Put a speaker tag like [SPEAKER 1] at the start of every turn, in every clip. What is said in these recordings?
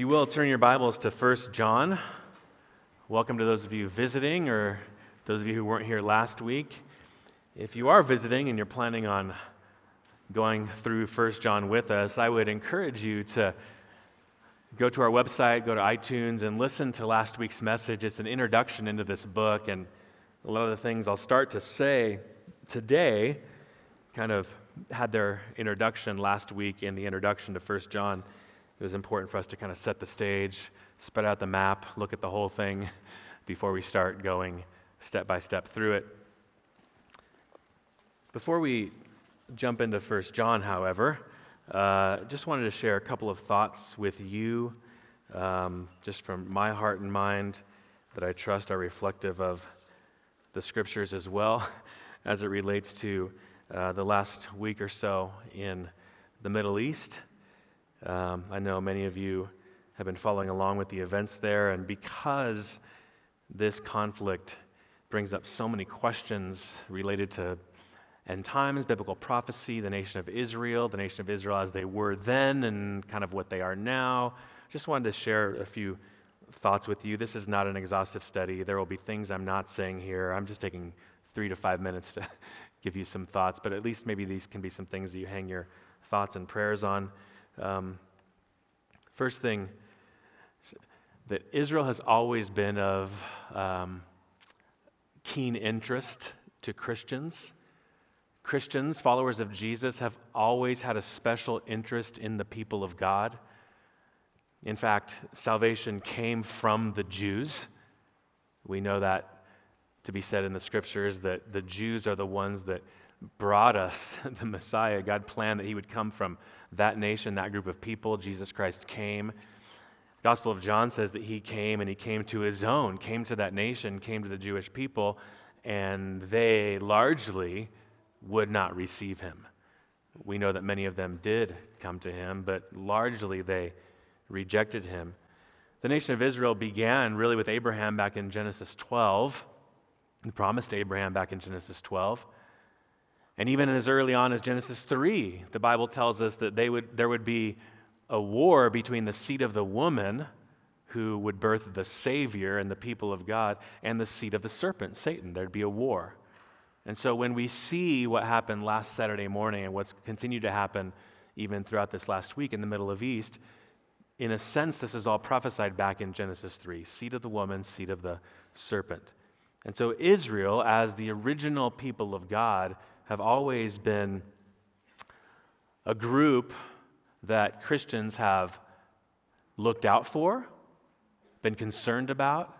[SPEAKER 1] If you will, turn your Bibles to 1 John. Welcome to those of you visiting or those of you who weren't here last week. If you are visiting and you're planning on going through 1 John with us, I would encourage you to go to our website, go to iTunes, and listen to last week's message. It's an introduction into this book, and a lot of the things I'll start to say today kind of had their introduction last week in the introduction to 1 John. It was important for us to kind of set the stage, spread out the map, look at the whole thing before we start going step by step through it. Before we jump into 1 John, however, uh, just wanted to share a couple of thoughts with you, um, just from my heart and mind, that I trust are reflective of the scriptures as well as it relates to uh, the last week or so in the Middle East. Um, I know many of you have been following along with the events there, and because this conflict brings up so many questions related to end times, biblical prophecy, the nation of Israel, the nation of Israel as they were then, and kind of what they are now. Just wanted to share a few thoughts with you. This is not an exhaustive study. There will be things I'm not saying here. I'm just taking three to five minutes to give you some thoughts, but at least maybe these can be some things that you hang your thoughts and prayers on. Um, first thing, that Israel has always been of um, keen interest to Christians. Christians, followers of Jesus, have always had a special interest in the people of God. In fact, salvation came from the Jews. We know that to be said in the scriptures that the Jews are the ones that brought us the Messiah. God planned that he would come from that nation, that group of people. Jesus Christ came. The Gospel of John says that he came and he came to his own, came to that nation, came to the Jewish people, and they largely would not receive him. We know that many of them did come to him, but largely they rejected him. The nation of Israel began really with Abraham back in Genesis 12. He promised Abraham back in Genesis 12. And even as early on as Genesis 3, the Bible tells us that they would, there would be a war between the seed of the woman, who would birth the Savior and the people of God, and the seed of the serpent, Satan. There'd be a war. And so when we see what happened last Saturday morning and what's continued to happen even throughout this last week in the Middle of East, in a sense, this is all prophesied back in Genesis 3 seed of the woman, seed of the serpent. And so Israel, as the original people of God, have always been a group that Christians have looked out for, been concerned about,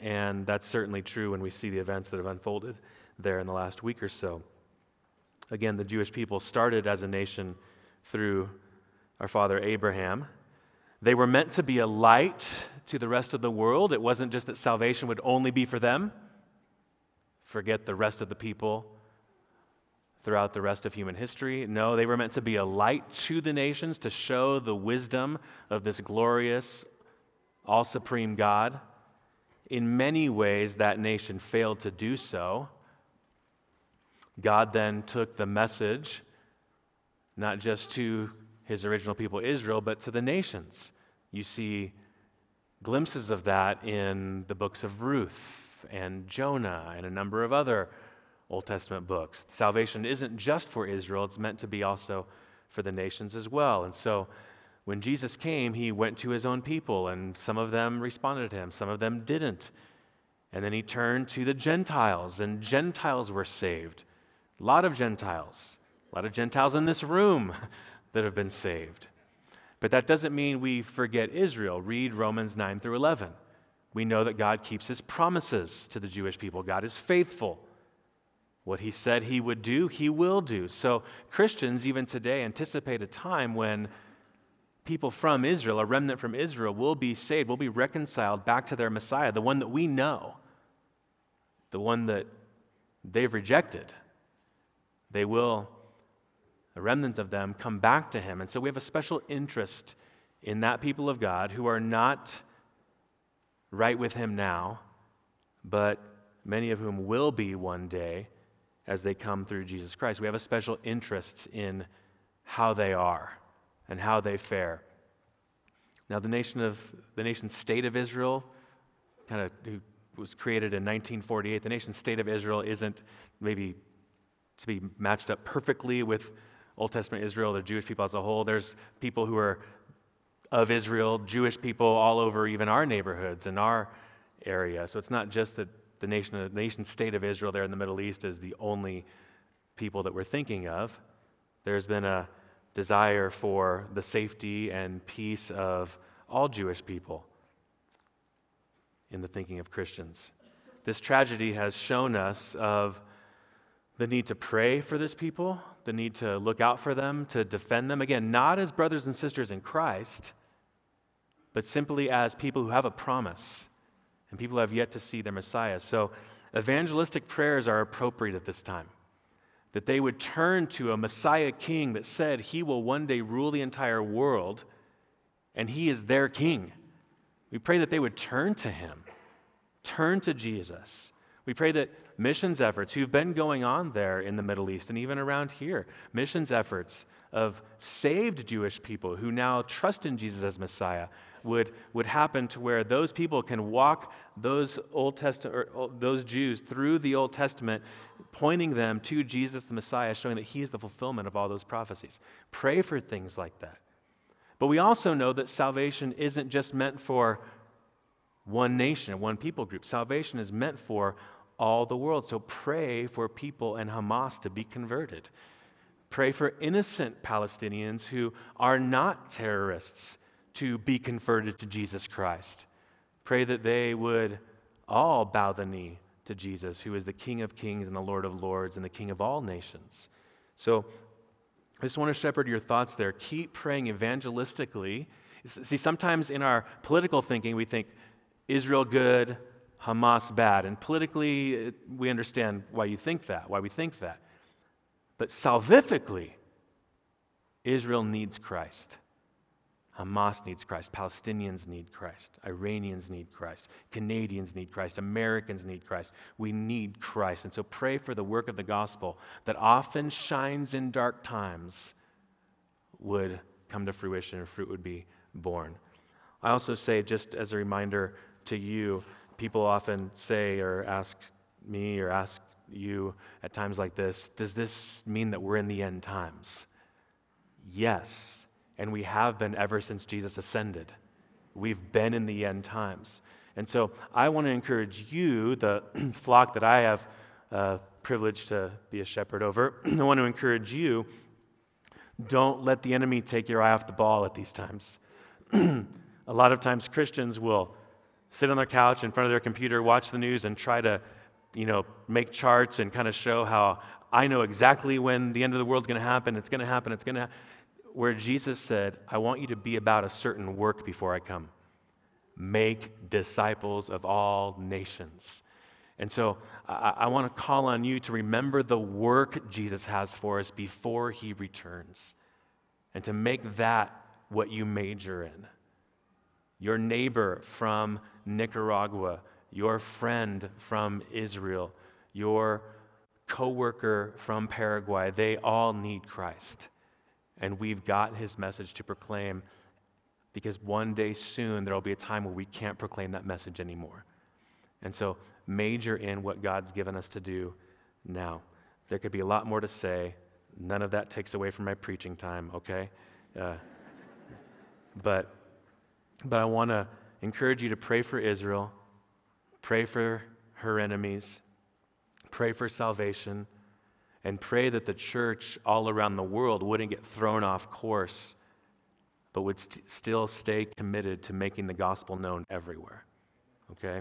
[SPEAKER 1] and that's certainly true when we see the events that have unfolded there in the last week or so. Again, the Jewish people started as a nation through our father Abraham. They were meant to be a light to the rest of the world. It wasn't just that salvation would only be for them. Forget the rest of the people throughout the rest of human history. No, they were meant to be a light to the nations to show the wisdom of this glorious, all supreme God. In many ways, that nation failed to do so. God then took the message, not just to his original people, Israel, but to the nations. You see glimpses of that in the books of Ruth and Jonah and a number of other Old Testament books. Salvation isn't just for Israel, it's meant to be also for the nations as well. And so when Jesus came, he went to his own people, and some of them responded to him, some of them didn't. And then he turned to the Gentiles, and Gentiles were saved. A lot of Gentiles, a lot of Gentiles in this room that have been saved. But that doesn't mean we forget Israel. Read Romans 9 through 11. We know that God keeps his promises to the Jewish people, God is faithful. What he said he would do, he will do. So Christians, even today, anticipate a time when people from Israel, a remnant from Israel, will be saved, will be reconciled back to their Messiah, the one that we know, the one that they've rejected. They will, a remnant of them, come back to him. And so we have a special interest in that people of God who are not right with him now, but many of whom will be one day as they come through Jesus Christ. We have a special interest in how they are and how they fare. Now, the nation of the nation state of Israel, kind of who was created in 1948, the nation state of Israel isn't maybe to be matched up perfectly with Old Testament Israel, the Jewish people as a whole. There's people who are of Israel, Jewish people all over even our neighborhoods and our area. So it's not just that the nation, the nation state of Israel there in the Middle East is the only people that we're thinking of. There's been a desire for the safety and peace of all Jewish people in the thinking of Christians. This tragedy has shown us of the need to pray for this people, the need to look out for them, to defend them. Again, not as brothers and sisters in Christ, but simply as people who have a promise and people have yet to see their Messiah. So, evangelistic prayers are appropriate at this time. That they would turn to a Messiah king that said he will one day rule the entire world and he is their king. We pray that they would turn to him, turn to Jesus. We pray that missions efforts who've been going on there in the Middle East and even around here, missions efforts of saved Jewish people who now trust in Jesus as Messiah, would, would happen to where those people can walk those Old Testament or oh, those Jews through the Old Testament, pointing them to Jesus the Messiah, showing that He is the fulfillment of all those prophecies. Pray for things like that. But we also know that salvation isn't just meant for one nation, one people group. Salvation is meant for all the world. So pray for people in Hamas to be converted. Pray for innocent Palestinians who are not terrorists to be converted to Jesus Christ. Pray that they would all bow the knee to Jesus, who is the King of kings and the Lord of lords and the King of all nations. So I just want to shepherd your thoughts there. Keep praying evangelistically. See, sometimes in our political thinking, we think Israel good, Hamas bad. And politically, uh, we understand why you think that, why we think that. But salvifically, Israel needs Christ. Hamas needs Christ. Palestinians need Christ. Iranians need Christ. Canadians need Christ. Americans need Christ. We need Christ. And so pray for the work of the gospel that often shines in dark times would come to fruition and fruit would be born. I also say, just as a reminder to you, people often say or ask me or ask you at times like this, does this mean that we're in the end times? Yes and we have been ever since Jesus ascended. We've been in the end times. And so I want to encourage you, the flock that I have uh, privilege to be a shepherd over, I want to encourage you don't let the enemy take your eye off the ball at these times. a lot of times Christians will sit on their couch in front of their computer, watch the news, and try to, you know, make charts and kind of show how I know exactly when the end of the world's going to happen. It's going to happen. It's going to where Jesus said, I want you to be about a certain work before I come. Make disciples of all nations. And so I, I want to call on you to remember the work Jesus has for us before he returns and to make that what you major in. Your neighbor from Nicaragua, your friend from Israel, your coworker from Paraguay, they all need Christ. And we've got his message to proclaim because one day soon there will be a time where we can't proclaim that message anymore. And so, major in what God's given us to do now. There could be a lot more to say. None of that takes away from my preaching time, okay? Uh, but, but I want to encourage you to pray for Israel, pray for her enemies, pray for salvation, and pray that the church all around the world wouldn't get thrown off course, but would st- still stay committed to making the gospel known everywhere. Okay?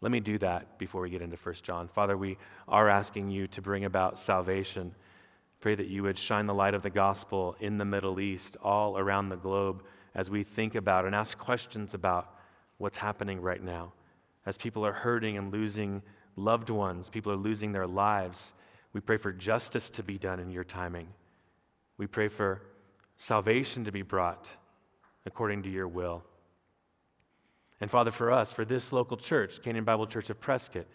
[SPEAKER 1] Let me do that before we get into 1 John. Father, we are asking you to bring about salvation. Pray that you would shine the light of the gospel in the Middle East, all around the globe, as we think about and ask questions about what's happening right now. As people are hurting and losing loved ones, people are losing their lives we pray for justice to be done in your timing. We pray for salvation to be brought according to your will. And Father, for us, for this local church, Canyon Bible Church of Prescott,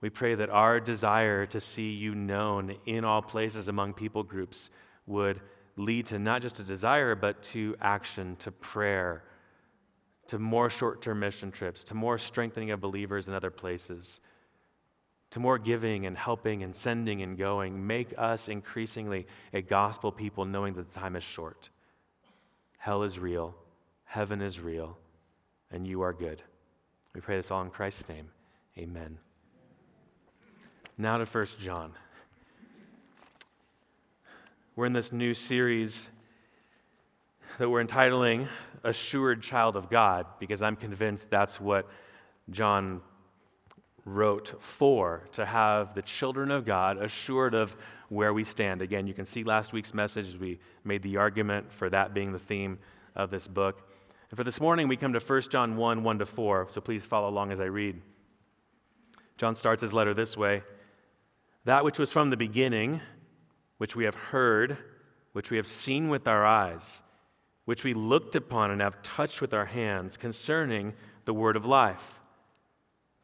[SPEAKER 1] we pray that our desire to see you known in all places among people groups would lead to not just a desire, but to action, to prayer, to more short term mission trips, to more strengthening of believers in other places, to more giving and helping and sending and going. Make us increasingly a gospel people knowing that the time is short. Hell is real, heaven is real, and you are good. We pray this all in Christ's name. Amen. Now to 1 John. We're in this new series that we're entitling Assured Child of God because I'm convinced that's what John wrote for to have the children of God assured of where we stand. Again, you can see last week's message as we made the argument for that being the theme of this book. And for this morning, we come to 1 John 1 1 to 4. So please follow along as I read. John starts his letter this way That which was from the beginning, which we have heard, which we have seen with our eyes, which we looked upon and have touched with our hands concerning the word of life.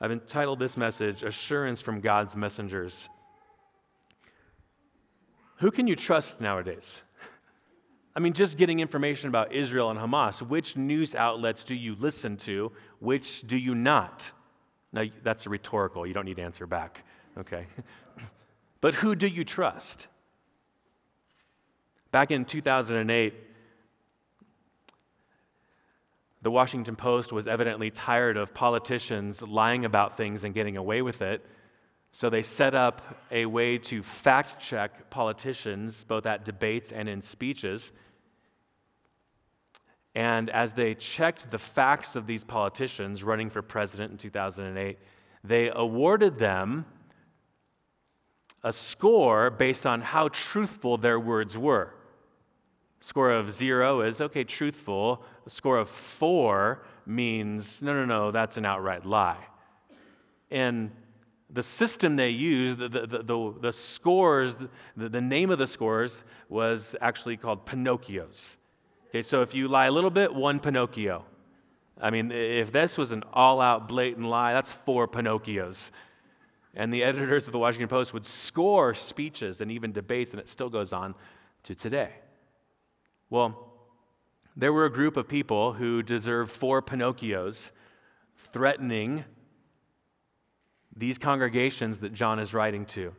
[SPEAKER 1] I've entitled this message, Assurance from God's Messengers. Who can you trust nowadays? I mean, just getting information about Israel and Hamas, which news outlets do you listen to? Which do you not? Now, that's rhetorical. You don't need to answer back, okay? but who do you trust? Back in 2008, the Washington Post was evidently tired of politicians lying about things and getting away with it. So they set up a way to fact check politicians, both at debates and in speeches. And as they checked the facts of these politicians running for president in 2008, they awarded them a score based on how truthful their words were. Score of zero is okay, truthful. A score of four means no, no, no, that's an outright lie. And the system they used, the, the, the, the scores, the, the name of the scores was actually called Pinocchios. Okay, so if you lie a little bit, one Pinocchio. I mean, if this was an all out blatant lie, that's four Pinocchios. And the editors of the Washington Post would score speeches and even debates, and it still goes on to today. Well, there were a group of people who deserved four Pinocchios threatening these congregations that John is writing to.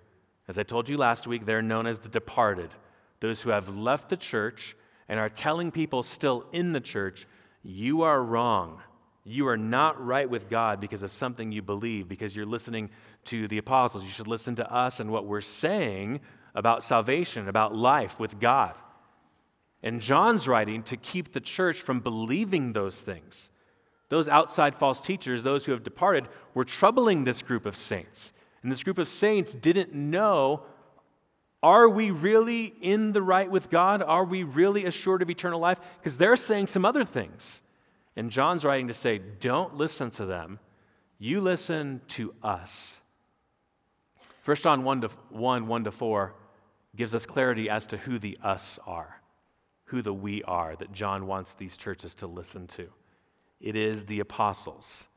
[SPEAKER 1] As I told you last week, they're known as the departed, those who have left the church and are telling people still in the church, you are wrong. You are not right with God because of something you believe, because you're listening to the apostles. You should listen to us and what we're saying about salvation, about life with God. And John's writing to keep the church from believing those things. Those outside false teachers, those who have departed, were troubling this group of saints. And this group of saints didn't know are we really in the right with God? Are we really assured of eternal life? Because they're saying some other things. And John's writing to say, don't listen to them. You listen to us. 1 John 1 to 1, 1 to 4 gives us clarity as to who the us are, who the we are that John wants these churches to listen to. It is the apostles,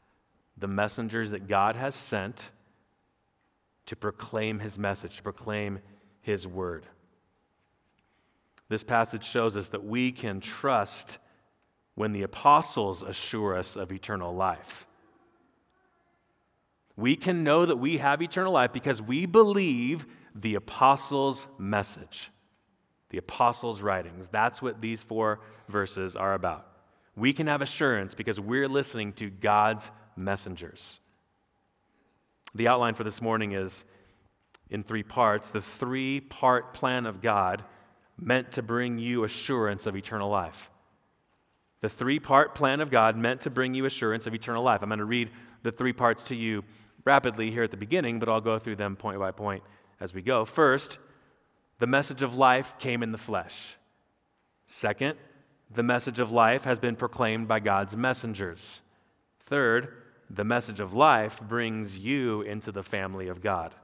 [SPEAKER 1] the messengers that God has sent to proclaim his message, to proclaim his word. This passage shows us that we can trust when the apostles assure us of eternal life. We can know that we have eternal life because we believe the apostles' message, the apostles' writings. That's what these four verses are about. We can have assurance because we're listening to God's messengers. The outline for this morning is in three parts, the three part plan of God meant to bring you assurance of eternal life. The three part plan of God meant to bring you assurance of eternal life. I'm going to read the three parts to you rapidly here at the beginning, but I'll go through them point by point as we go. First, the message of life came in the flesh. Second, the message of life has been proclaimed by God's messengers. Third, the message of life brings you into the family of God.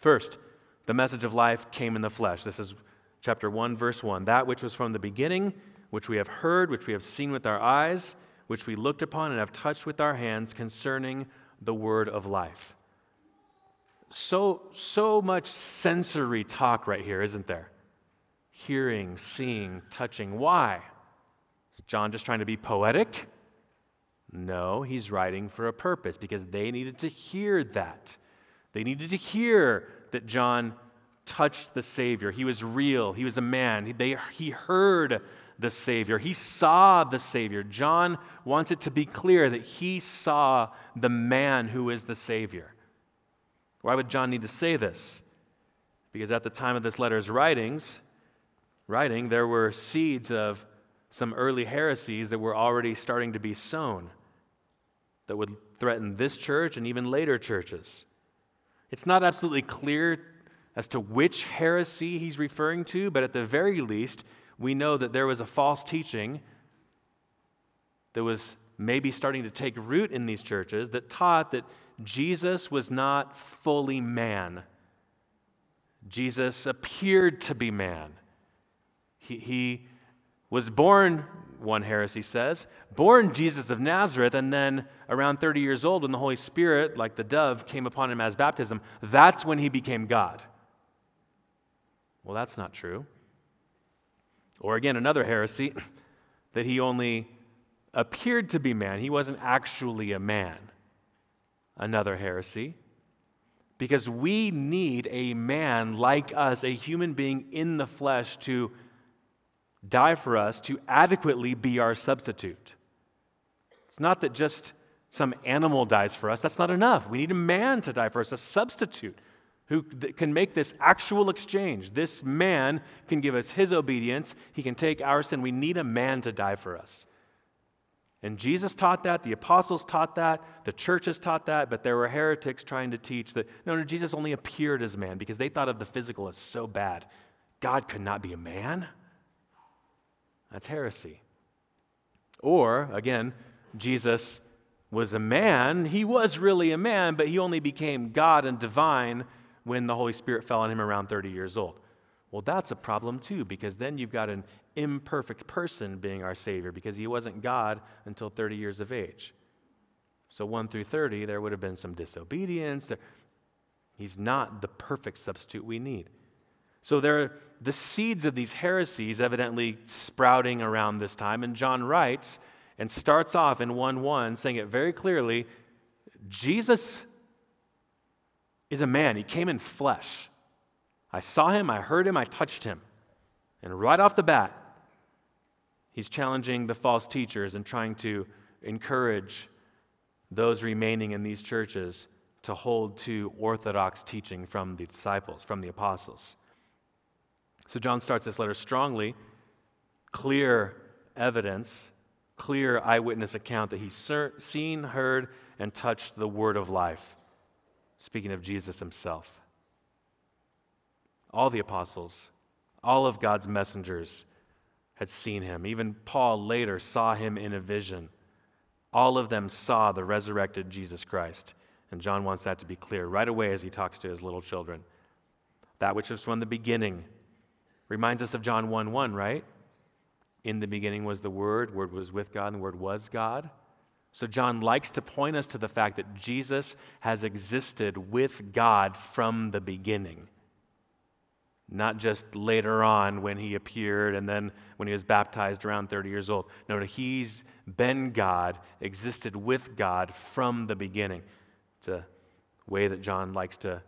[SPEAKER 1] First, the message of life came in the flesh. This is chapter 1, verse 1. That which was from the beginning, which we have heard, which we have seen with our eyes, which we looked upon and have touched with our hands concerning the word of life. So, so much sensory talk right here, isn't there? Hearing, seeing, touching. Why? Is John just trying to be poetic? No, he's writing for a purpose because they needed to hear that. They needed to hear that John touched the Savior. He was real, he was a man. He, they, he heard the Savior, he saw the Savior. John wants it to be clear that he saw the man who is the Savior. Why would John need to say this? Because at the time of this letter's writings, writing, there were seeds of some early heresies that were already starting to be sown that would threaten this church and even later churches. It's not absolutely clear as to which heresy he's referring to, but at the very least, we know that there was a false teaching that was maybe starting to take root in these churches that taught that Jesus was not fully man. Jesus appeared to be man. He, he was born one heresy says, born Jesus of Nazareth, and then around 30 years old, when the Holy Spirit, like the dove, came upon him as baptism, that's when he became God. Well, that's not true. Or again, another heresy that he only appeared to be man, he wasn't actually a man. Another heresy. Because we need a man like us, a human being in the flesh, to die for us to adequately be our substitute. It's not that just some animal dies for us, that's not enough. We need a man to die for us, a substitute who can make this actual exchange. This man can give us his obedience, he can take our sin. We need a man to die for us. And Jesus taught that, the apostles taught that, the churches taught that, but there were heretics trying to teach that no, no, Jesus only appeared as man because they thought of the physical as so bad. God could not be a man. That's heresy. Or, again, Jesus was a man. He was really a man, but he only became God and divine when the Holy Spirit fell on him around 30 years old. Well, that's a problem too, because then you've got an imperfect person being our Savior, because he wasn't God until 30 years of age. So, 1 through 30, there would have been some disobedience. He's not the perfect substitute we need. So there are the seeds of these heresies evidently sprouting around this time. And John writes and starts off in 1 1 saying it very clearly Jesus is a man. He came in flesh. I saw him, I heard him, I touched him. And right off the bat, he's challenging the false teachers and trying to encourage those remaining in these churches to hold to orthodox teaching from the disciples, from the apostles. So John starts this letter strongly, clear evidence, clear eyewitness account that he's seen, heard, and touched the word of life. Speaking of Jesus himself. All the apostles, all of God's messengers had seen him. Even Paul later saw him in a vision. All of them saw the resurrected Jesus Christ. And John wants that to be clear right away as he talks to his little children. That which was from the beginning Reminds us of John 1 1, right? In the beginning was the Word, Word was with God, and the Word was God. So John likes to point us to the fact that Jesus has existed with God from the beginning. Not just later on when he appeared and then when he was baptized around 30 years old. No, he's been God, existed with God from the beginning. It's a way that John likes to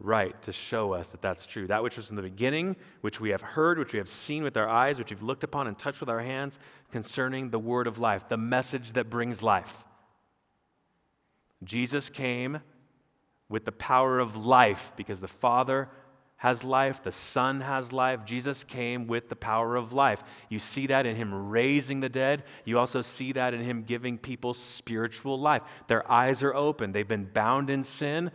[SPEAKER 1] write to show us that that's true. That which was from the beginning, which we have heard, which we have seen with our eyes, which we've looked upon and touched with our hands concerning the word of life, the message that brings life. Jesus came with the power of life because the Father has life, the Son has life. Jesus came with the power of life. You see that in Him raising the dead. You also see that in Him giving people spiritual life. Their eyes are open, they've been bound in sin.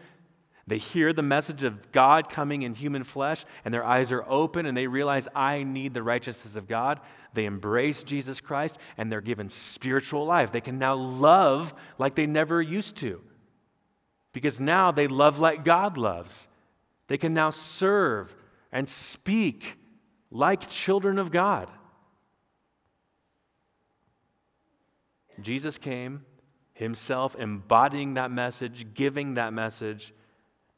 [SPEAKER 1] They hear the message of God coming in human flesh, and their eyes are open, and they realize, I need the righteousness of God. They embrace Jesus Christ and they're given spiritual life. They can now love like they never used to because now they love like God loves. They can now serve and speak like children of God. Jesus came, himself embodying that message, giving that message,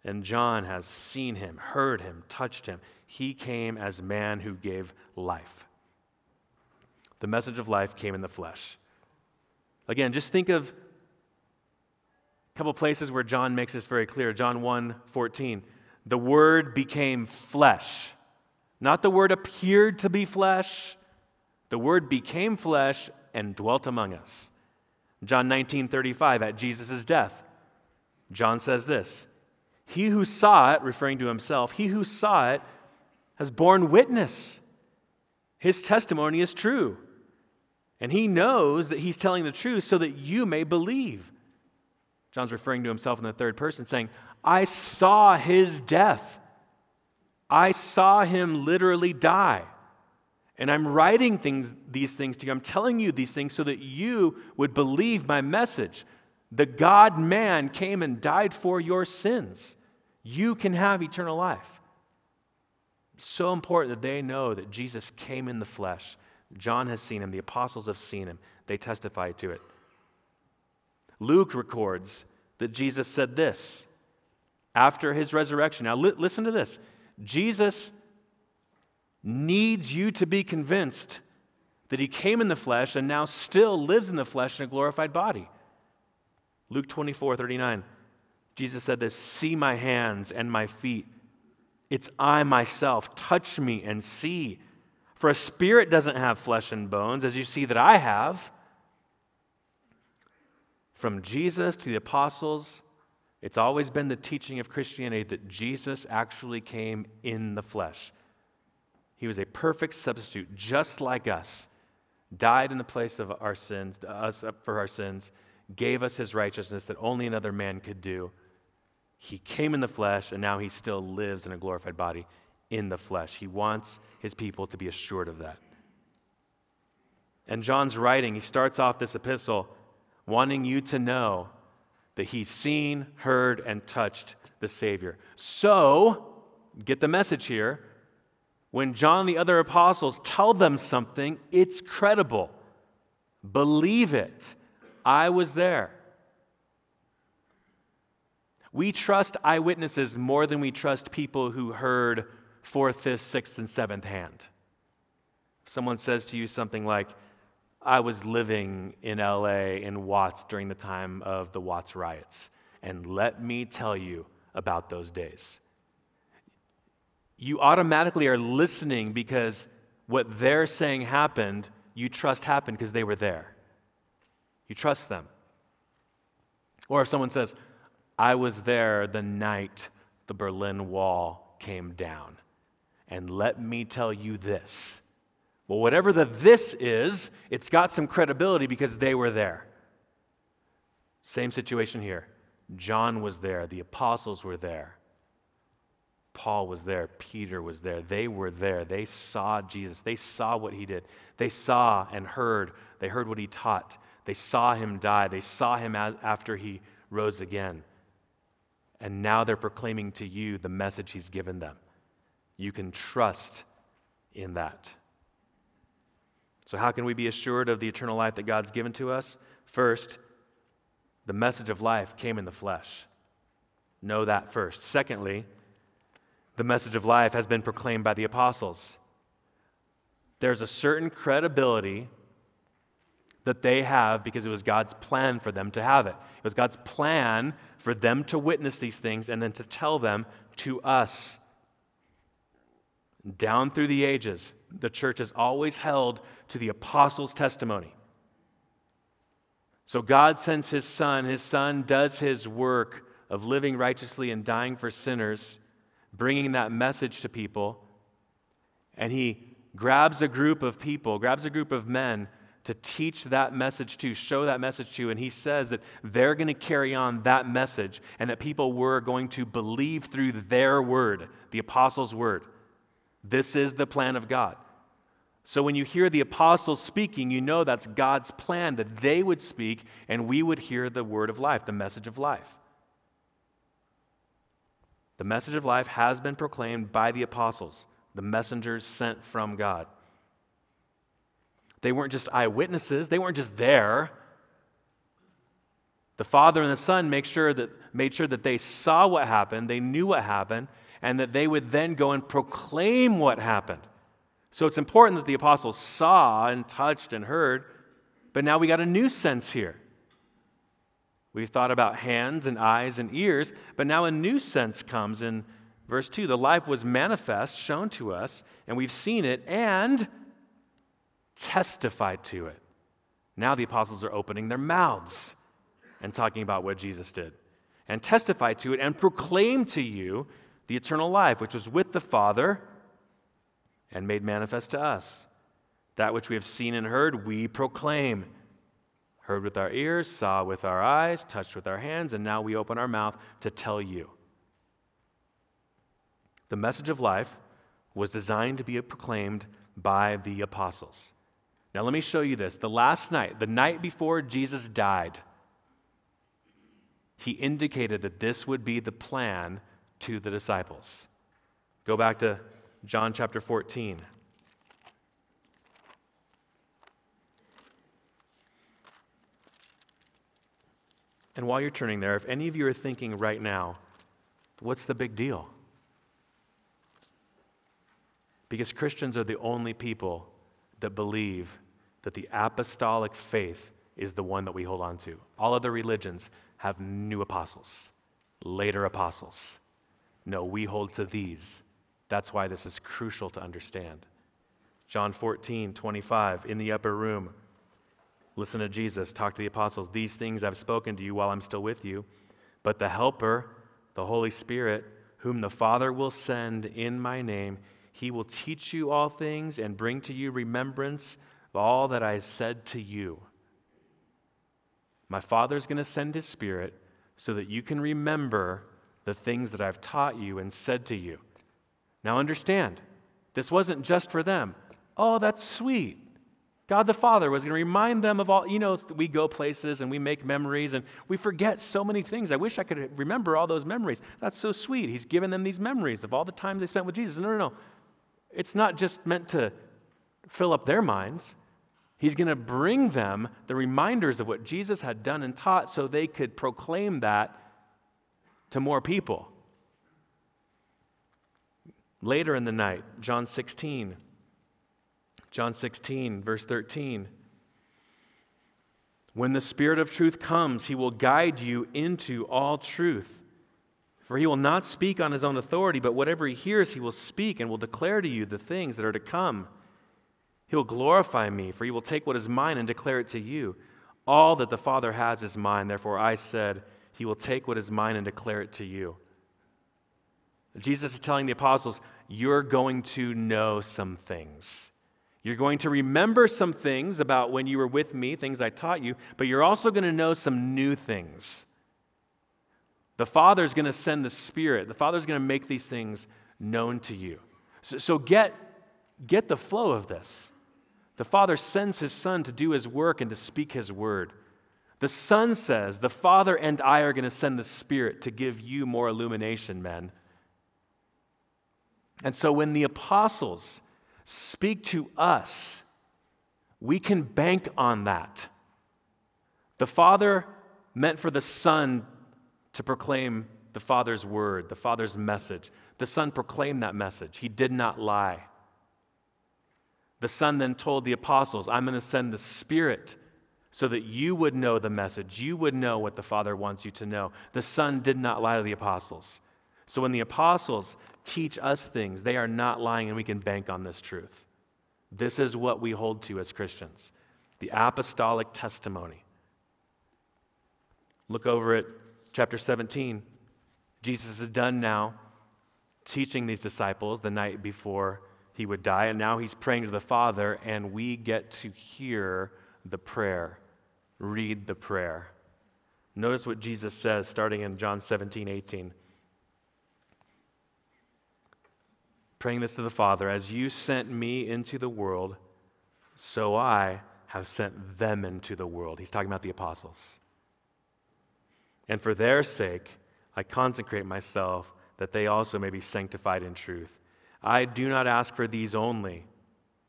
[SPEAKER 1] and John has seen him, heard him, touched him. He came as man who gave life. The message of life came in the flesh. Again, just think of a couple places where John makes this very clear. John 1 14. The word became flesh. Not the word appeared to be flesh. The word became flesh and dwelt among us. John 19 35, at Jesus' death, John says this He who saw it, referring to himself, he who saw it has borne witness. His testimony is true. And he knows that he's telling the truth so that you may believe. John's referring to himself in the third person, saying, I saw his death. I saw him literally die. And I'm writing things, these things to you. I'm telling you these things so that you would believe my message. The God man came and died for your sins. You can have eternal life. so important that they know that Jesus came in the flesh. John has seen him, the apostles have seen him, they testify to it. Luke records that Jesus said this after his resurrection. Now, li- listen to this Jesus needs you to be convinced that he came in the flesh and now still lives in the flesh in a glorified body. Luke 24 39. Jesus said this See my hands and my feet. It's I myself. Touch me and see. For a spirit doesn't have flesh and bones, as you see that I have. From Jesus to the apostles, it's always been the teaching of Christianity that Jesus actually came in the flesh. He was a perfect substitute, just like us, died in the place of our sins, us for our sins, gave us his righteousness that only another man could do. He came in the flesh, and now he still lives in a glorified body in the flesh. He wants his people to be assured of that. And John's writing, he starts off this epistle wanting you to know that he's seen, heard, and touched the Savior. So, get the message here. When John and the other apostles tell them something, it's credible. Believe it. I was there. We trust eyewitnesses more than we trust people who heard fourth, fifth, sixth, and seventh hand. If someone says to you something like, I was living in LA in Watts during the time of the Watts riots. And let me tell you about those days. You automatically are listening because what they're saying happened, you trust happened because they were there. You trust them. Or if someone says, I was there the night the Berlin Wall came down. And let me tell you this well, whatever the this is, it's got some credibility because they were there. Same situation here. John was there, the apostles were there. Paul was there, Peter was there. They were there. They saw Jesus. They saw what he did. They saw and heard. They heard what he taught. They saw him die. They saw him after he rose again. And now they're proclaiming to you the message he's given them. You can trust in that. So, how can we be assured of the eternal life that God's given to us? First, the message of life came in the flesh. Know that first. Secondly, the message of life has been proclaimed by the apostles. There's a certain credibility that they have because it was God's plan for them to have it. It was God's plan for them to witness these things and then to tell them to us. Down through the ages, the church has always held to the apostles' testimony. So God sends his son. His son does his work of living righteously and dying for sinners, bringing that message to people. And he grabs a group of people, grabs a group of men to teach that message to, show that message to. And he says that they're going to carry on that message and that people were going to believe through their word, the apostles' word. This is the plan of God. So when you hear the apostles speaking, you know that's God's plan that they would speak and we would hear the word of life, the message of life. The message of life has been proclaimed by the apostles, the messengers sent from God. They weren't just eyewitnesses, they weren't just there. The Father and the Son make sure that, made sure that they saw what happened, they knew what happened, and that they would then go and proclaim what happened. So it's important that the apostles saw and touched and heard, but now we got a new sense here. We've thought about hands and eyes and ears, but now a new sense comes in verse 2. The life was manifest, shown to us, and we've seen it and testified to it. Now the apostles are opening their mouths and talking about what Jesus did, and testify to it and proclaim to you the eternal life, which was with the Father and made manifest to us. That which we have seen and heard, we proclaim. Heard with our ears, saw with our eyes, touched with our hands, and now we open our mouth to tell you. The message of life was designed to be proclaimed by the apostles. Now, let me show you this. The last night, the night before Jesus died, he indicated that this would be the plan to the disciples. Go back to John chapter 14. And while you're turning there, if any of you are thinking right now, what's the big deal? Because Christians are the only people that believe that the apostolic faith is the one that we hold on to. All other religions have new apostles, later apostles. No, we hold to these. That's why this is crucial to understand. John 14, 25, in the upper room, listen to Jesus talk to the apostles. These things I've spoken to you while I'm still with you, but the Helper, the Holy Spirit, whom the Father will send in my name, he will teach you all things and bring to you remembrance of all that I said to you. My Father's going to send his Spirit so that you can remember the things that I've taught you and said to you. Now understand, this wasn't just for them. Oh, that's sweet. God the Father was going to remind them of all, you know, we go places and we make memories and we forget so many things. I wish I could remember all those memories. That's so sweet. He's given them these memories of all the time they spent with Jesus. No, no, no. It's not just meant to fill up their minds. He's going to bring them the reminders of what Jesus had done and taught so they could proclaim that to more people. Later in the night, John 16. John 16, verse 13. When the Spirit of truth comes, he will guide you into all truth. For he will not speak on his own authority, but whatever he hears, he will speak and will declare to you the things that are to come. He will glorify me, for he will take what is mine and declare it to you. All that the Father has is mine. Therefore, I said, He will take what is mine and declare it to you. Jesus is telling the apostles, You're going to know some things. You're going to remember some things about when you were with me, things I taught you, but you're also going to know some new things. The Father's going to send the Spirit, the Father's going to make these things known to you. So, so get, get the flow of this. The Father sends His Son to do His work and to speak His word. The Son says, The Father and I are going to send the Spirit to give you more illumination, men. And so when the apostles speak to us, we can bank on that. The Father meant for the Son to proclaim the Father's word, the Father's message. The Son proclaimed that message. He did not lie. The Son then told the apostles, I'm going to send the Spirit so that you would know the message. You would know what the Father wants you to know. The Son did not lie to the apostles. So when the apostles teach us things, they are not lying, and we can bank on this truth. This is what we hold to as Christians the apostolic testimony. Look over at chapter 17. Jesus is done now teaching these disciples the night before he would die, and now he's praying to the Father, and we get to hear the prayer, read the prayer. Notice what Jesus says starting in John 17, 18. praying this to the Father, as you sent me into the world, so I have sent them into the world. He's talking about the apostles. And for their sake, I consecrate myself that they also may be sanctified in truth. I do not ask for these only.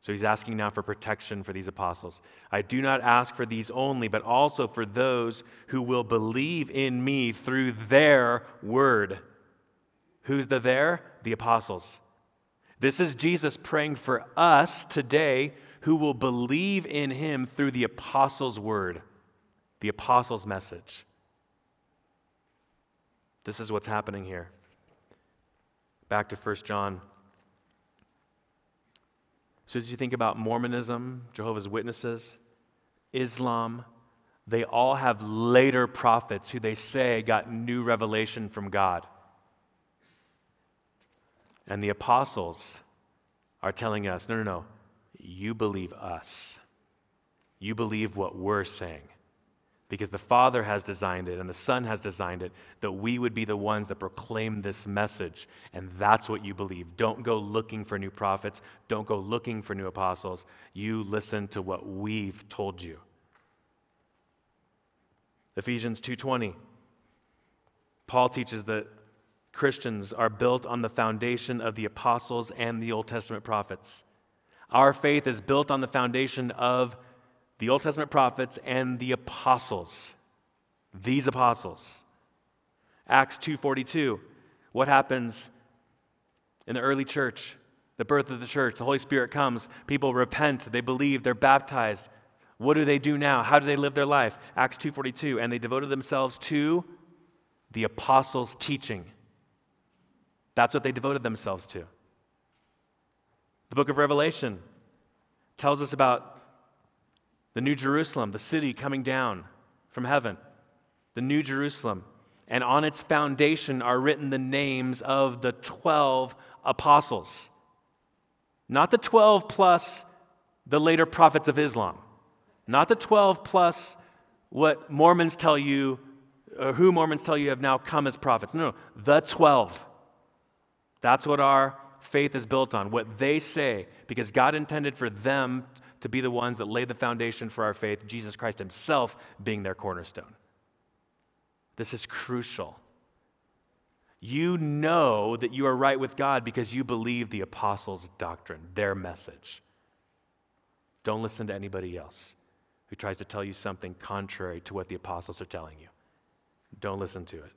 [SPEAKER 1] So he's asking now for protection for these apostles. I do not ask for these only, but also for those who will believe in me through their word. Who's the there? The apostles. This is Jesus praying for us today who will believe in him through the apostles' word, the apostles' message. This is what's happening here. Back to 1 John. So, as you think about Mormonism, Jehovah's Witnesses, Islam, they all have later prophets who they say got new revelation from God. And the apostles are telling us no, no, no, you believe us. You believe what we're saying. Because the Father has designed it and the Son has designed it that we would be the ones that proclaim this message. And that's what you believe. Don't go looking for new prophets. Don't go looking for new apostles. You listen to what we've told you. Ephesians 2:20 Paul teaches that Christians are built on the foundation of the apostles and the Old Testament prophets. Our faith is built on the foundation of the Old Testament prophets and the apostles. These apostles. Acts 2:42. What happens in the early church? The birth of the church, the Holy Spirit comes, people repent, they believe, they're baptized. What do they do now? How do they live their life? Acts 2:42 and they devoted themselves to the apostles' teaching. That's what they devoted themselves to. The book of Revelation tells us about the New Jerusalem, the city coming down from heaven, the New Jerusalem. And on its foundation are written the names of the 12 apostles. Not the 12 plus the later prophets of Islam. Not the 12 plus what Mormons tell you, or who Mormons tell you have now come as prophets. No, no, the 12. That's what our faith is built on, what they say, because God intended for them to be the ones that lay the foundation for our faith, Jesus Christ Himself being their cornerstone. This is crucial. You know that you are right with God because you believe the apostles' doctrine, their message. Don't listen to anybody else who tries to tell you something contrary to what the apostles are telling you. Don't listen to it.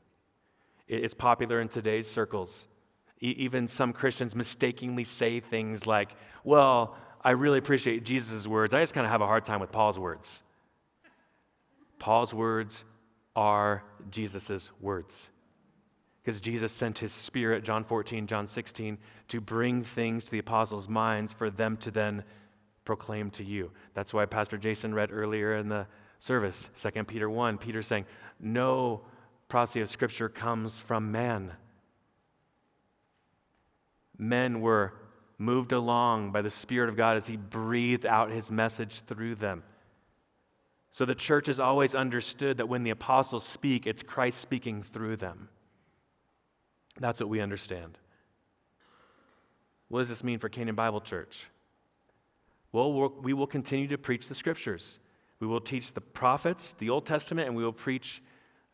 [SPEAKER 1] It's popular in today's circles even some Christians mistakenly say things like, well, I really appreciate Jesus' words. I just kind of have a hard time with Paul's words. Paul's words are Jesus' words. Because Jesus sent his spirit, John 14, John 16, to bring things to the apostles' minds for them to then proclaim to you. That's why Pastor Jason read earlier in the service, 2 Peter 1, Peter saying, No prophecy of Scripture comes from man men were moved along by the Spirit of God as He breathed out His message through them. So the church has always understood that when the apostles speak, it's Christ speaking through them. That's what we understand. What does this mean for Canyon Bible Church? Well, we will continue to preach the scriptures. We will teach the prophets, the Old Testament, and we will preach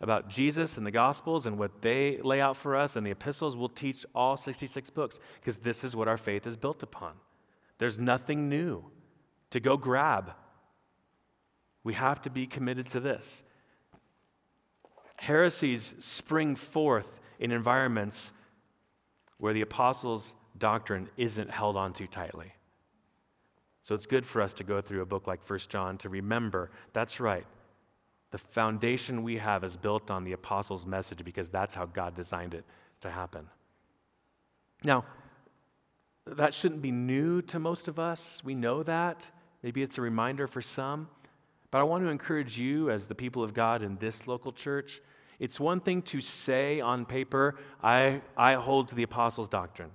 [SPEAKER 1] about Jesus and the Gospels and what they lay out for us, and the epistles will teach all 66 books because this is what our faith is built upon. There's nothing new to go grab. We have to be committed to this. Heresies spring forth in environments where the apostles' doctrine isn't held on too tightly. So it's good for us to go through a book like 1 John to remember that's right. The foundation we have is built on the apostles' message because that's how God designed it to happen. Now, that shouldn't be new to most of us. We know that. Maybe it's a reminder for some. But I want to encourage you, as the people of God in this local church, it's one thing to say on paper, I, I hold to the apostles' doctrine.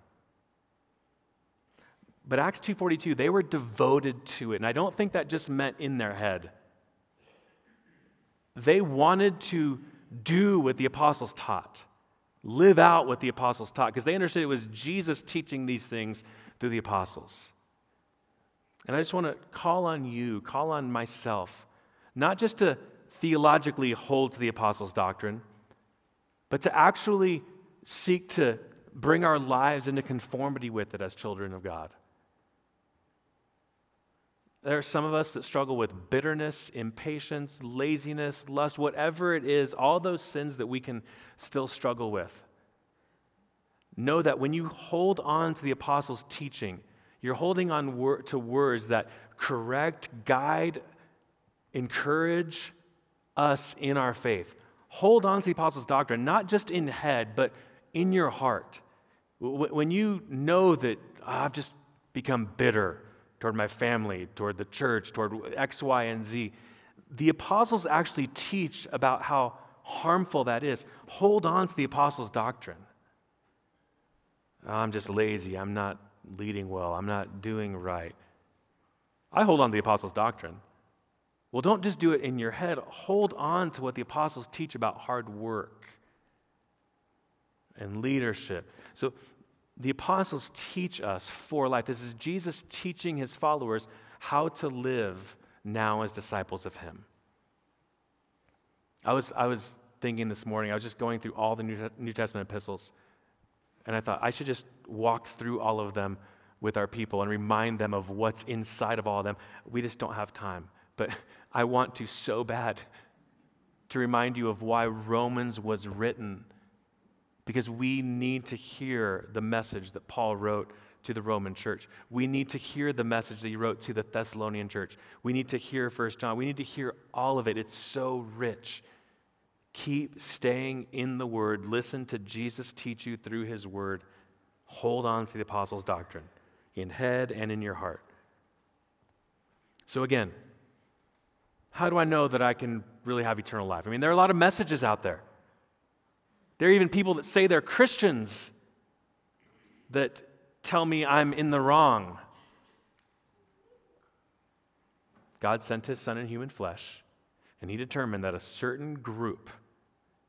[SPEAKER 1] But Acts 2:42, they were devoted to it. And I don't think that just meant in their head. They wanted to do what the apostles taught, live out what the apostles taught, because they understood it was Jesus teaching these things through the apostles. And I just want to call on you, call on myself, not just to theologically hold to the apostles' doctrine, but to actually seek to bring our lives into conformity with it as children of God. There are some of us that struggle with bitterness, impatience, laziness, lust, whatever it is, all those sins that we can still struggle with. Know that when you hold on to the apostles' teaching, you're holding on wor- to words that correct, guide, encourage us in our faith. Hold on to the apostles' doctrine, not just in head, but in your heart. When you know that oh, I've just become bitter toward my family, toward the church, toward X, Y, and Z, the apostles actually teach about how harmful that is. Hold on to the apostles' doctrine. I'm just lazy. I'm not leading well. I'm not doing right. I hold on to the apostles' doctrine. Well, don't just do it in your head. Hold on to what the apostles teach about hard work and leadership. So the apostles teach us for life. This is Jesus teaching his followers how to live now as disciples of him. I was, I was thinking this morning, I was just going through all the New Testament epistles. And I thought I should just walk through all of them with our people and remind them of what's inside of all of them. We just don't have time. But I want to so bad to remind you of why Romans was written. Because we need to hear the message that Paul wrote to the Roman church. We need to hear the message that he wrote to the Thessalonian church. We need to hear First John. We need to hear all of it. It's so rich. Keep staying in the Word. Listen to Jesus teach you through His Word. Hold on to the apostles' doctrine in head and in your heart. So, again, how do I know that I can really have eternal life? I mean, there are a lot of messages out there. There are even people that say they're Christians that tell me I'm in the wrong. God sent his son in human flesh, and he determined that a certain group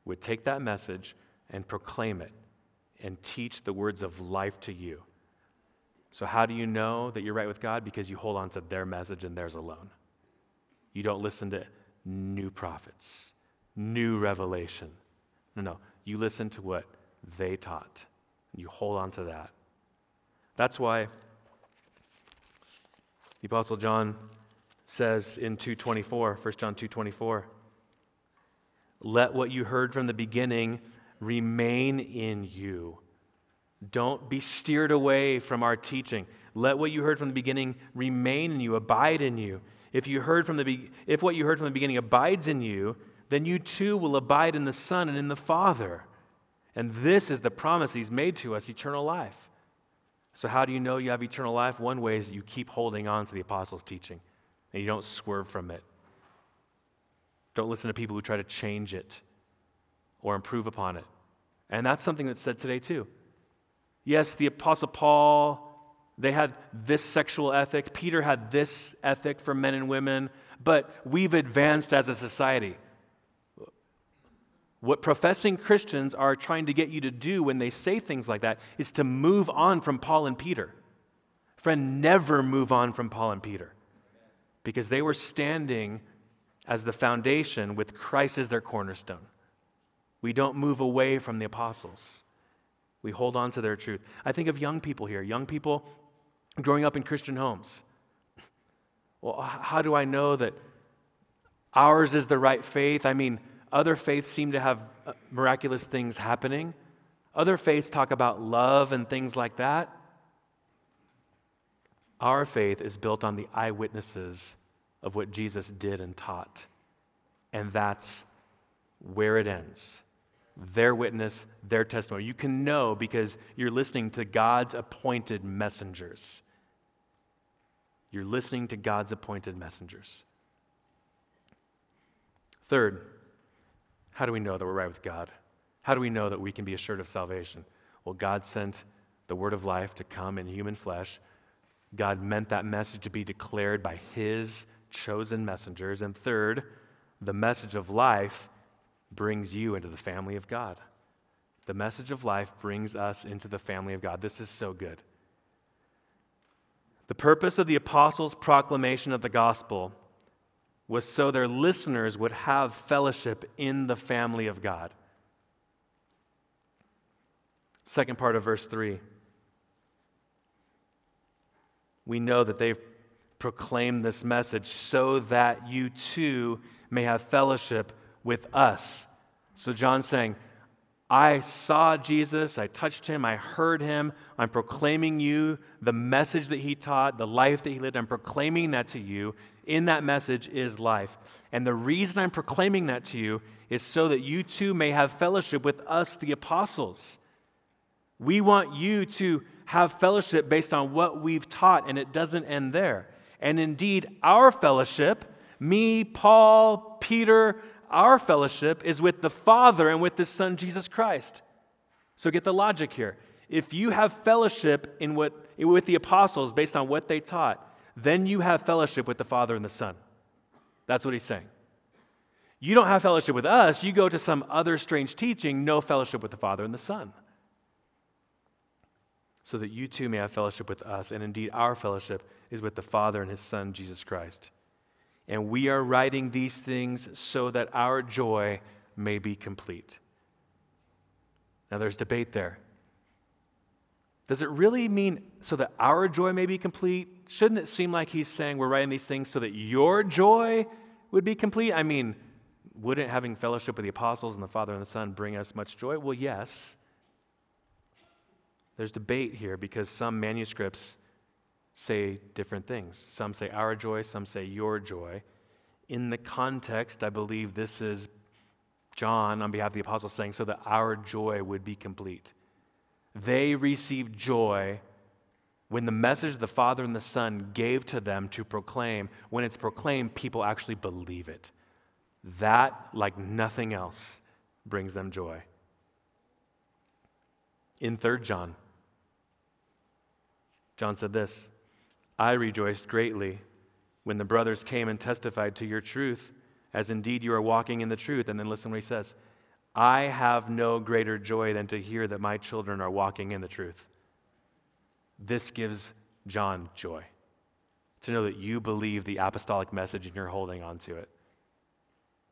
[SPEAKER 1] would take that message and proclaim it and teach the words of life to you. So, how do you know that you're right with God? Because you hold on to their message and theirs alone. You don't listen to new prophets, new revelation. No, no. You listen to what they taught. and You hold on to that. That's why the Apostle John says in 224, 1 John 224, let what you heard from the beginning remain in you. Don't be steered away from our teaching. Let what you heard from the beginning remain in you, abide in you. If you heard from the be- if what you heard from the beginning abides in you, then you too will abide in the Son and in the Father. And this is the promise he's made to us, eternal life. So how do you know you have eternal life? One way is that you keep holding on to the apostles' teaching and you don't swerve from it. Don't listen to people who try to change it or improve upon it. And that's something that's said today, too. Yes, the Apostle Paul, they had this sexual ethic. Peter had this ethic for men and women, but we've advanced as a society. What professing Christians are trying to get you to do when they say things like that is to move on from Paul and Peter. Friend, never move on from Paul and Peter because they were standing as the foundation with Christ as their cornerstone. We don't move away from the apostles. We hold on to their truth. I think of young people here, young people growing up in Christian homes. Well, how do I know that ours is the right faith? I mean, other faiths seem to have uh, miraculous things happening. Other faiths talk about love and things like that. Our faith is built on the eyewitnesses of what Jesus did and taught. And that's where it ends. Their witness, their testimony. You can know because you're listening to God's appointed messengers. You're listening to God's appointed messengers. Third, how do we know that we're right with God? How do we know that we can be assured of salvation? Well, God sent the word of life to come in human flesh. God meant that message to be declared by His chosen messengers. And third, the message of life brings you into the family of God. The message of life brings us into the family of God. This is so good. The purpose of the apostles' proclamation of the gospel was so their listeners would have fellowship in the family of God. Second part of verse 3. We know that they've proclaimed this message so that you too may have fellowship with us. So John's saying, I saw Jesus, I touched him, I heard him. I'm proclaiming you the message that he taught, the life that he lived. I'm proclaiming that to you. In that message is life. And the reason I'm proclaiming that to you is so that you too may have fellowship with us, the apostles. We want you to have fellowship based on what we've taught, and it doesn't end there. And indeed, our fellowship, me, Paul, Peter, our fellowship is with the Father and with the Son, Jesus Christ. So get the logic here. If you have fellowship in what, with the apostles based on what they taught, then you have fellowship with the Father and the Son. That's what he's saying. You don't have fellowship with us, you go to some other strange teaching, no fellowship with the Father and the Son. So that you too may have fellowship with us, and indeed our fellowship is with the Father and his Son, Jesus Christ. And we are writing these things so that our joy may be complete. Now, there's debate there. Does it really mean so that our joy may be complete? Shouldn't it seem like he's saying we're writing these things so that your joy would be complete? I mean, wouldn't having fellowship with the apostles and the Father and the Son bring us much joy? Well, yes. There's debate here because some manuscripts say different things. Some say our joy, some say your joy. In the context, I believe this is John, on behalf of the apostles, saying, so that our joy would be complete. They received joy when the message the Father and the Son gave to them to proclaim, when it's proclaimed, people actually believe it. That, like nothing else, brings them joy. In 3 John, John said this I rejoiced greatly when the brothers came and testified to your truth, as indeed you are walking in the truth. And then listen what he says I have no greater joy than to hear that my children are walking in the truth. This gives John joy to know that you believe the apostolic message and you're holding on to it.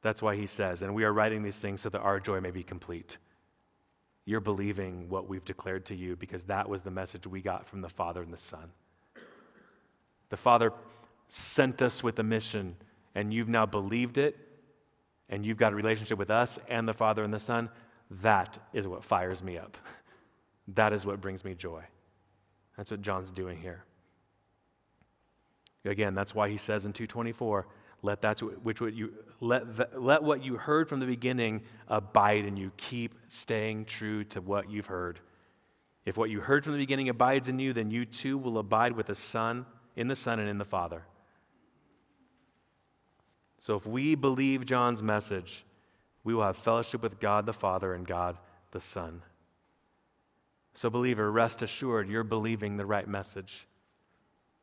[SPEAKER 1] That's why he says, and we are writing these things so that our joy may be complete. You're believing what we've declared to you because that was the message we got from the Father and the Son. The Father sent us with a mission, and you've now believed it, and you've got a relationship with us and the Father and the Son. That is what fires me up. That is what brings me joy. That's what John's doing here. Again, that's why he says in 224, let that which what you let the, let what you heard from the beginning abide in you. Keep staying true to what you've heard. If what you heard from the beginning abides in you, then you too will abide with the Son in the Son and in the Father. So if we believe John's message, we will have fellowship with God the Father and God the Son. So, believer, rest assured you're believing the right message.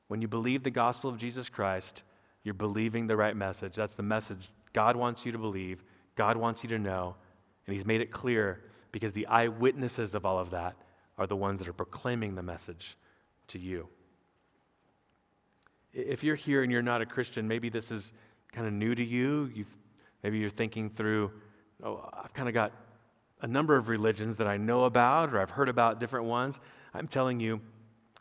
[SPEAKER 1] When you believe the gospel of Jesus Christ, you're believing the right message. That's the message God wants you to believe, God wants you to know, and He's made it clear because the eyewitnesses of all of that are the ones that are proclaiming the message to you. If you're here and you're not a Christian, maybe this is kind of new to you. You've, maybe you're thinking through, oh, I've kind of got a number of religions that I know about or I've heard about different ones. I'm telling you,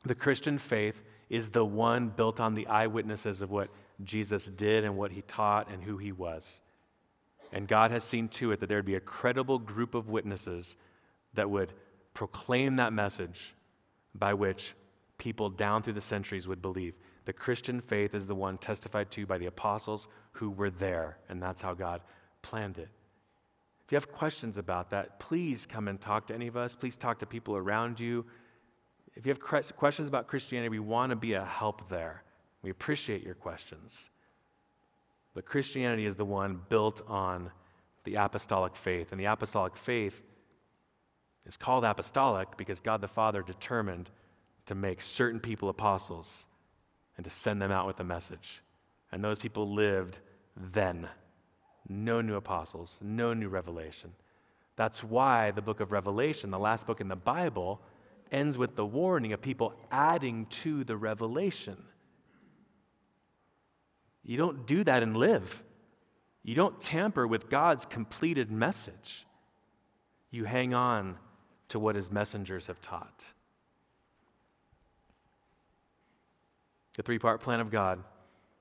[SPEAKER 1] the Christian faith is the one built on the eyewitnesses of what Jesus did and what he taught and who he was. And God has seen to it that there'd be a credible group of witnesses that would proclaim that message by which people down through the centuries would believe. The Christian faith is the one testified to by the apostles who were there, and that's how God planned it. If you have questions about that, please come and talk to any of us. Please talk to people around you. If you have questions about Christianity, we want to be a help there. We appreciate your questions. But Christianity is the one built on the apostolic faith. And the apostolic faith is called apostolic because God the Father determined to make certain people apostles and to send them out with a message. And those people lived then. No new apostles, no new revelation. That's why the book of Revelation, the last book in the Bible, ends with the warning of people adding to the revelation. You don't do that and live. You don't tamper with God's completed message. You hang on to what his messengers have taught. The three part plan of God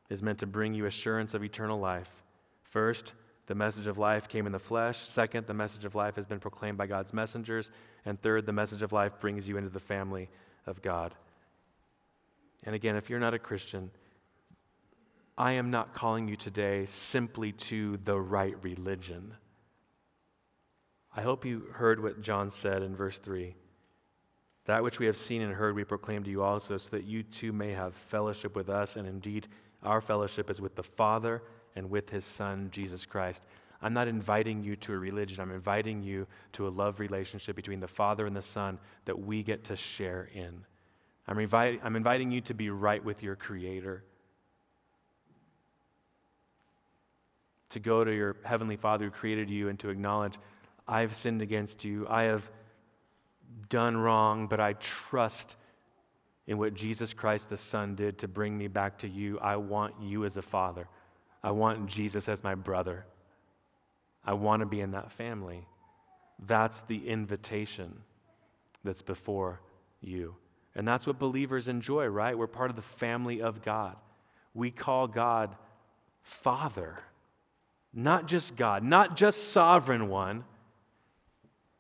[SPEAKER 1] is meant to bring you assurance of eternal life. First, the message of life came in the flesh. Second, the message of life has been proclaimed by God's messengers. And third, the message of life brings you into the family of God. And again, if you're not a Christian, I am not calling you today simply to the right religion. I hope you heard what John said in verse 3. That which we have seen and heard, we proclaim to you also, so that you too may have fellowship with us. And indeed, our fellowship is with the Father and with his Son, Jesus Christ. I'm not inviting you to a religion, I'm inviting you to a love relationship between the Father and the Son that we get to share in. I'm, inviting, I'm inviting you to be right with your Creator. To go to your Heavenly Father who created you and to acknowledge, I've sinned against you. I have done wrong, but I trust in what Jesus Christ the Son did to bring me back to you. I want you as a father. I want Jesus as my brother. I want to be in that family. That's the invitation that's before you. And that's what believers enjoy, right? We're part of the family of God. We call God Father, not just God, not just sovereign one.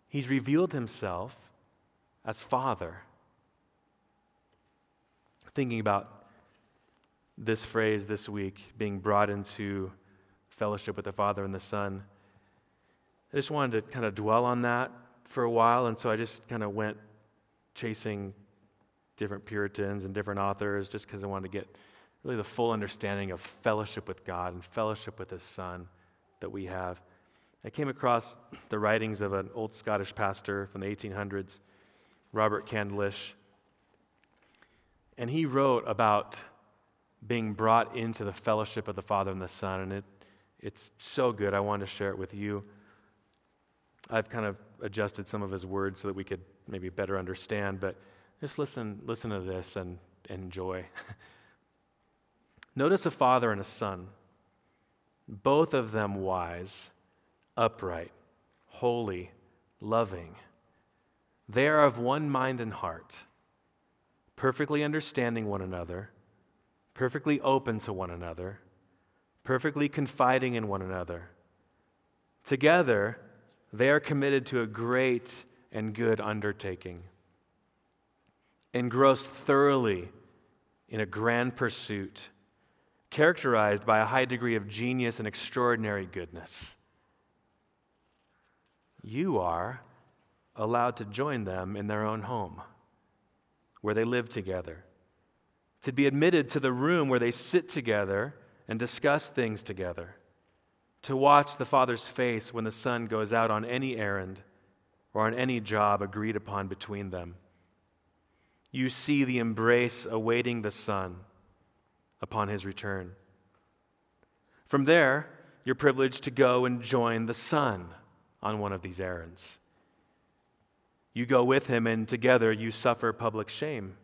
[SPEAKER 1] He's revealed himself as Father. Thinking about this phrase this week, being brought into fellowship with the Father and the Son. I just wanted to kind of dwell on that for a while, and so I just kind of went chasing different Puritans and different authors just because I wanted to get really the full understanding of fellowship with God and fellowship with His Son that we have. I came across the writings of an old Scottish pastor from the 1800s, Robert Candlish, and he wrote about being brought into the fellowship of the Father and the Son. And it, it's so good. I wanted to share it with you. I've kind of adjusted some of his words so that we could maybe better understand, but just listen, listen to this and enjoy. Notice a father and a son, both of them wise, upright, holy, loving. They are of one mind and heart, perfectly understanding one another perfectly open to one another, perfectly confiding in one another. Together, they are committed to a great and good undertaking, engrossed thoroughly in a grand pursuit, characterized by a high degree of genius and extraordinary goodness. You are allowed to join them in their own home, where they live together to be admitted to the room where they sit together and discuss things together, to watch the Father's face when the Son goes out on any errand or on any job agreed upon between them. You see the embrace awaiting the Son upon his return. From there, you're privileged to go and join the Son on one of these errands. You go with him, and together you suffer public shame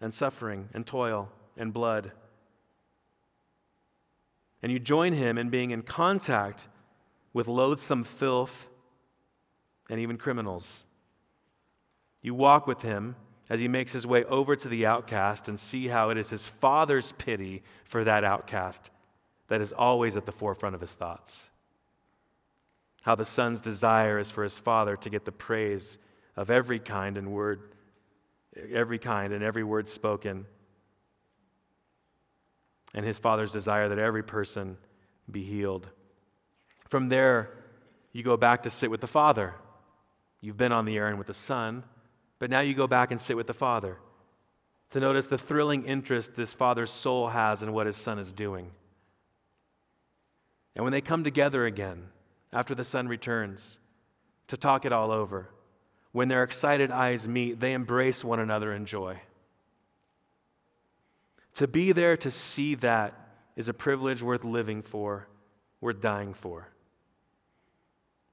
[SPEAKER 1] and suffering and toil and blood. And you join him in being in contact with loathsome filth and even criminals. You walk with him as he makes his way over to the outcast and see how it is his father's pity for that outcast that is always at the forefront of his thoughts. How the son's desire is for his father to get the praise of every kind and word every kind and every word spoken. And his father's desire that every person be healed. From there, you go back to sit with the Father. You've been on the errand with the Son, but now you go back and sit with the Father to notice the thrilling interest this Father's soul has in what his Son is doing. And when they come together again after the Son returns to talk it all over, when their excited eyes meet, they embrace one another in joy. To be there to see that is a privilege worth living for, worth dying for.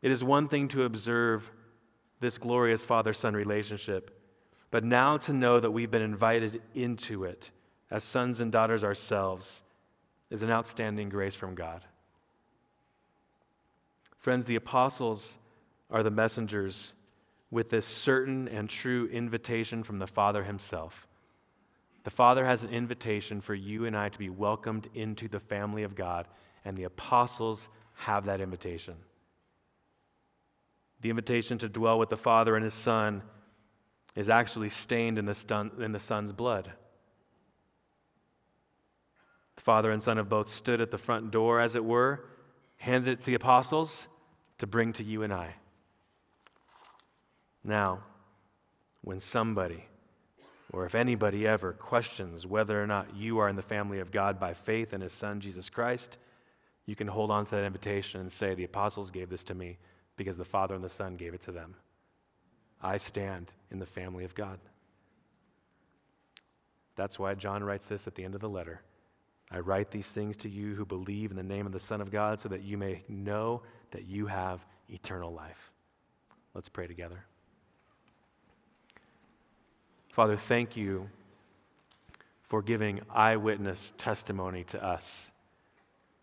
[SPEAKER 1] It is one thing to observe this glorious father son relationship, but now to know that we've been invited into it as sons and daughters ourselves is an outstanding grace from God. Friends, the apostles are the messengers with this certain and true invitation from the Father Himself. The Father has an invitation for you and I to be welcomed into the family of God, and the apostles have that invitation. The invitation to dwell with the Father and His Son is actually stained in the, in the Son's blood. The Father and Son have both stood at the front door, as it were, handed it to the apostles to bring to you and I. Now, when somebody, or if anybody ever questions whether or not you are in the family of God by faith in His Son, Jesus Christ, you can hold on to that invitation and say, The apostles gave this to me because the Father and the Son gave it to them. I stand in the family of God. That's why John writes this at the end of the letter. I write these things to you who believe in the name of the Son of God so that you may know that you have eternal life. Let's pray together. Father, thank you for giving eyewitness testimony to us.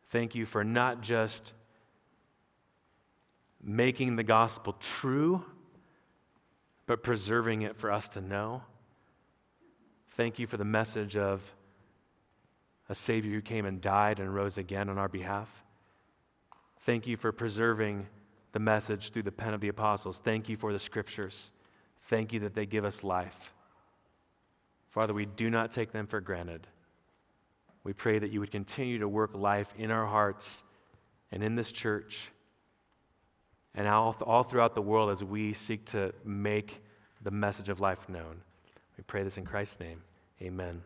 [SPEAKER 1] Thank you for not just making the gospel true, but preserving it for us to know. Thank you for the message of a Savior who came and died and rose again on our behalf. Thank you for preserving the message through the pen of the apostles. Thank you for the scriptures. Thank you that they give us life. Father, we do not take them for granted. We pray that you would continue to work life in our hearts and in this church and all, all throughout the world as we seek to make the message of life known. We pray this in Christ's name. Amen.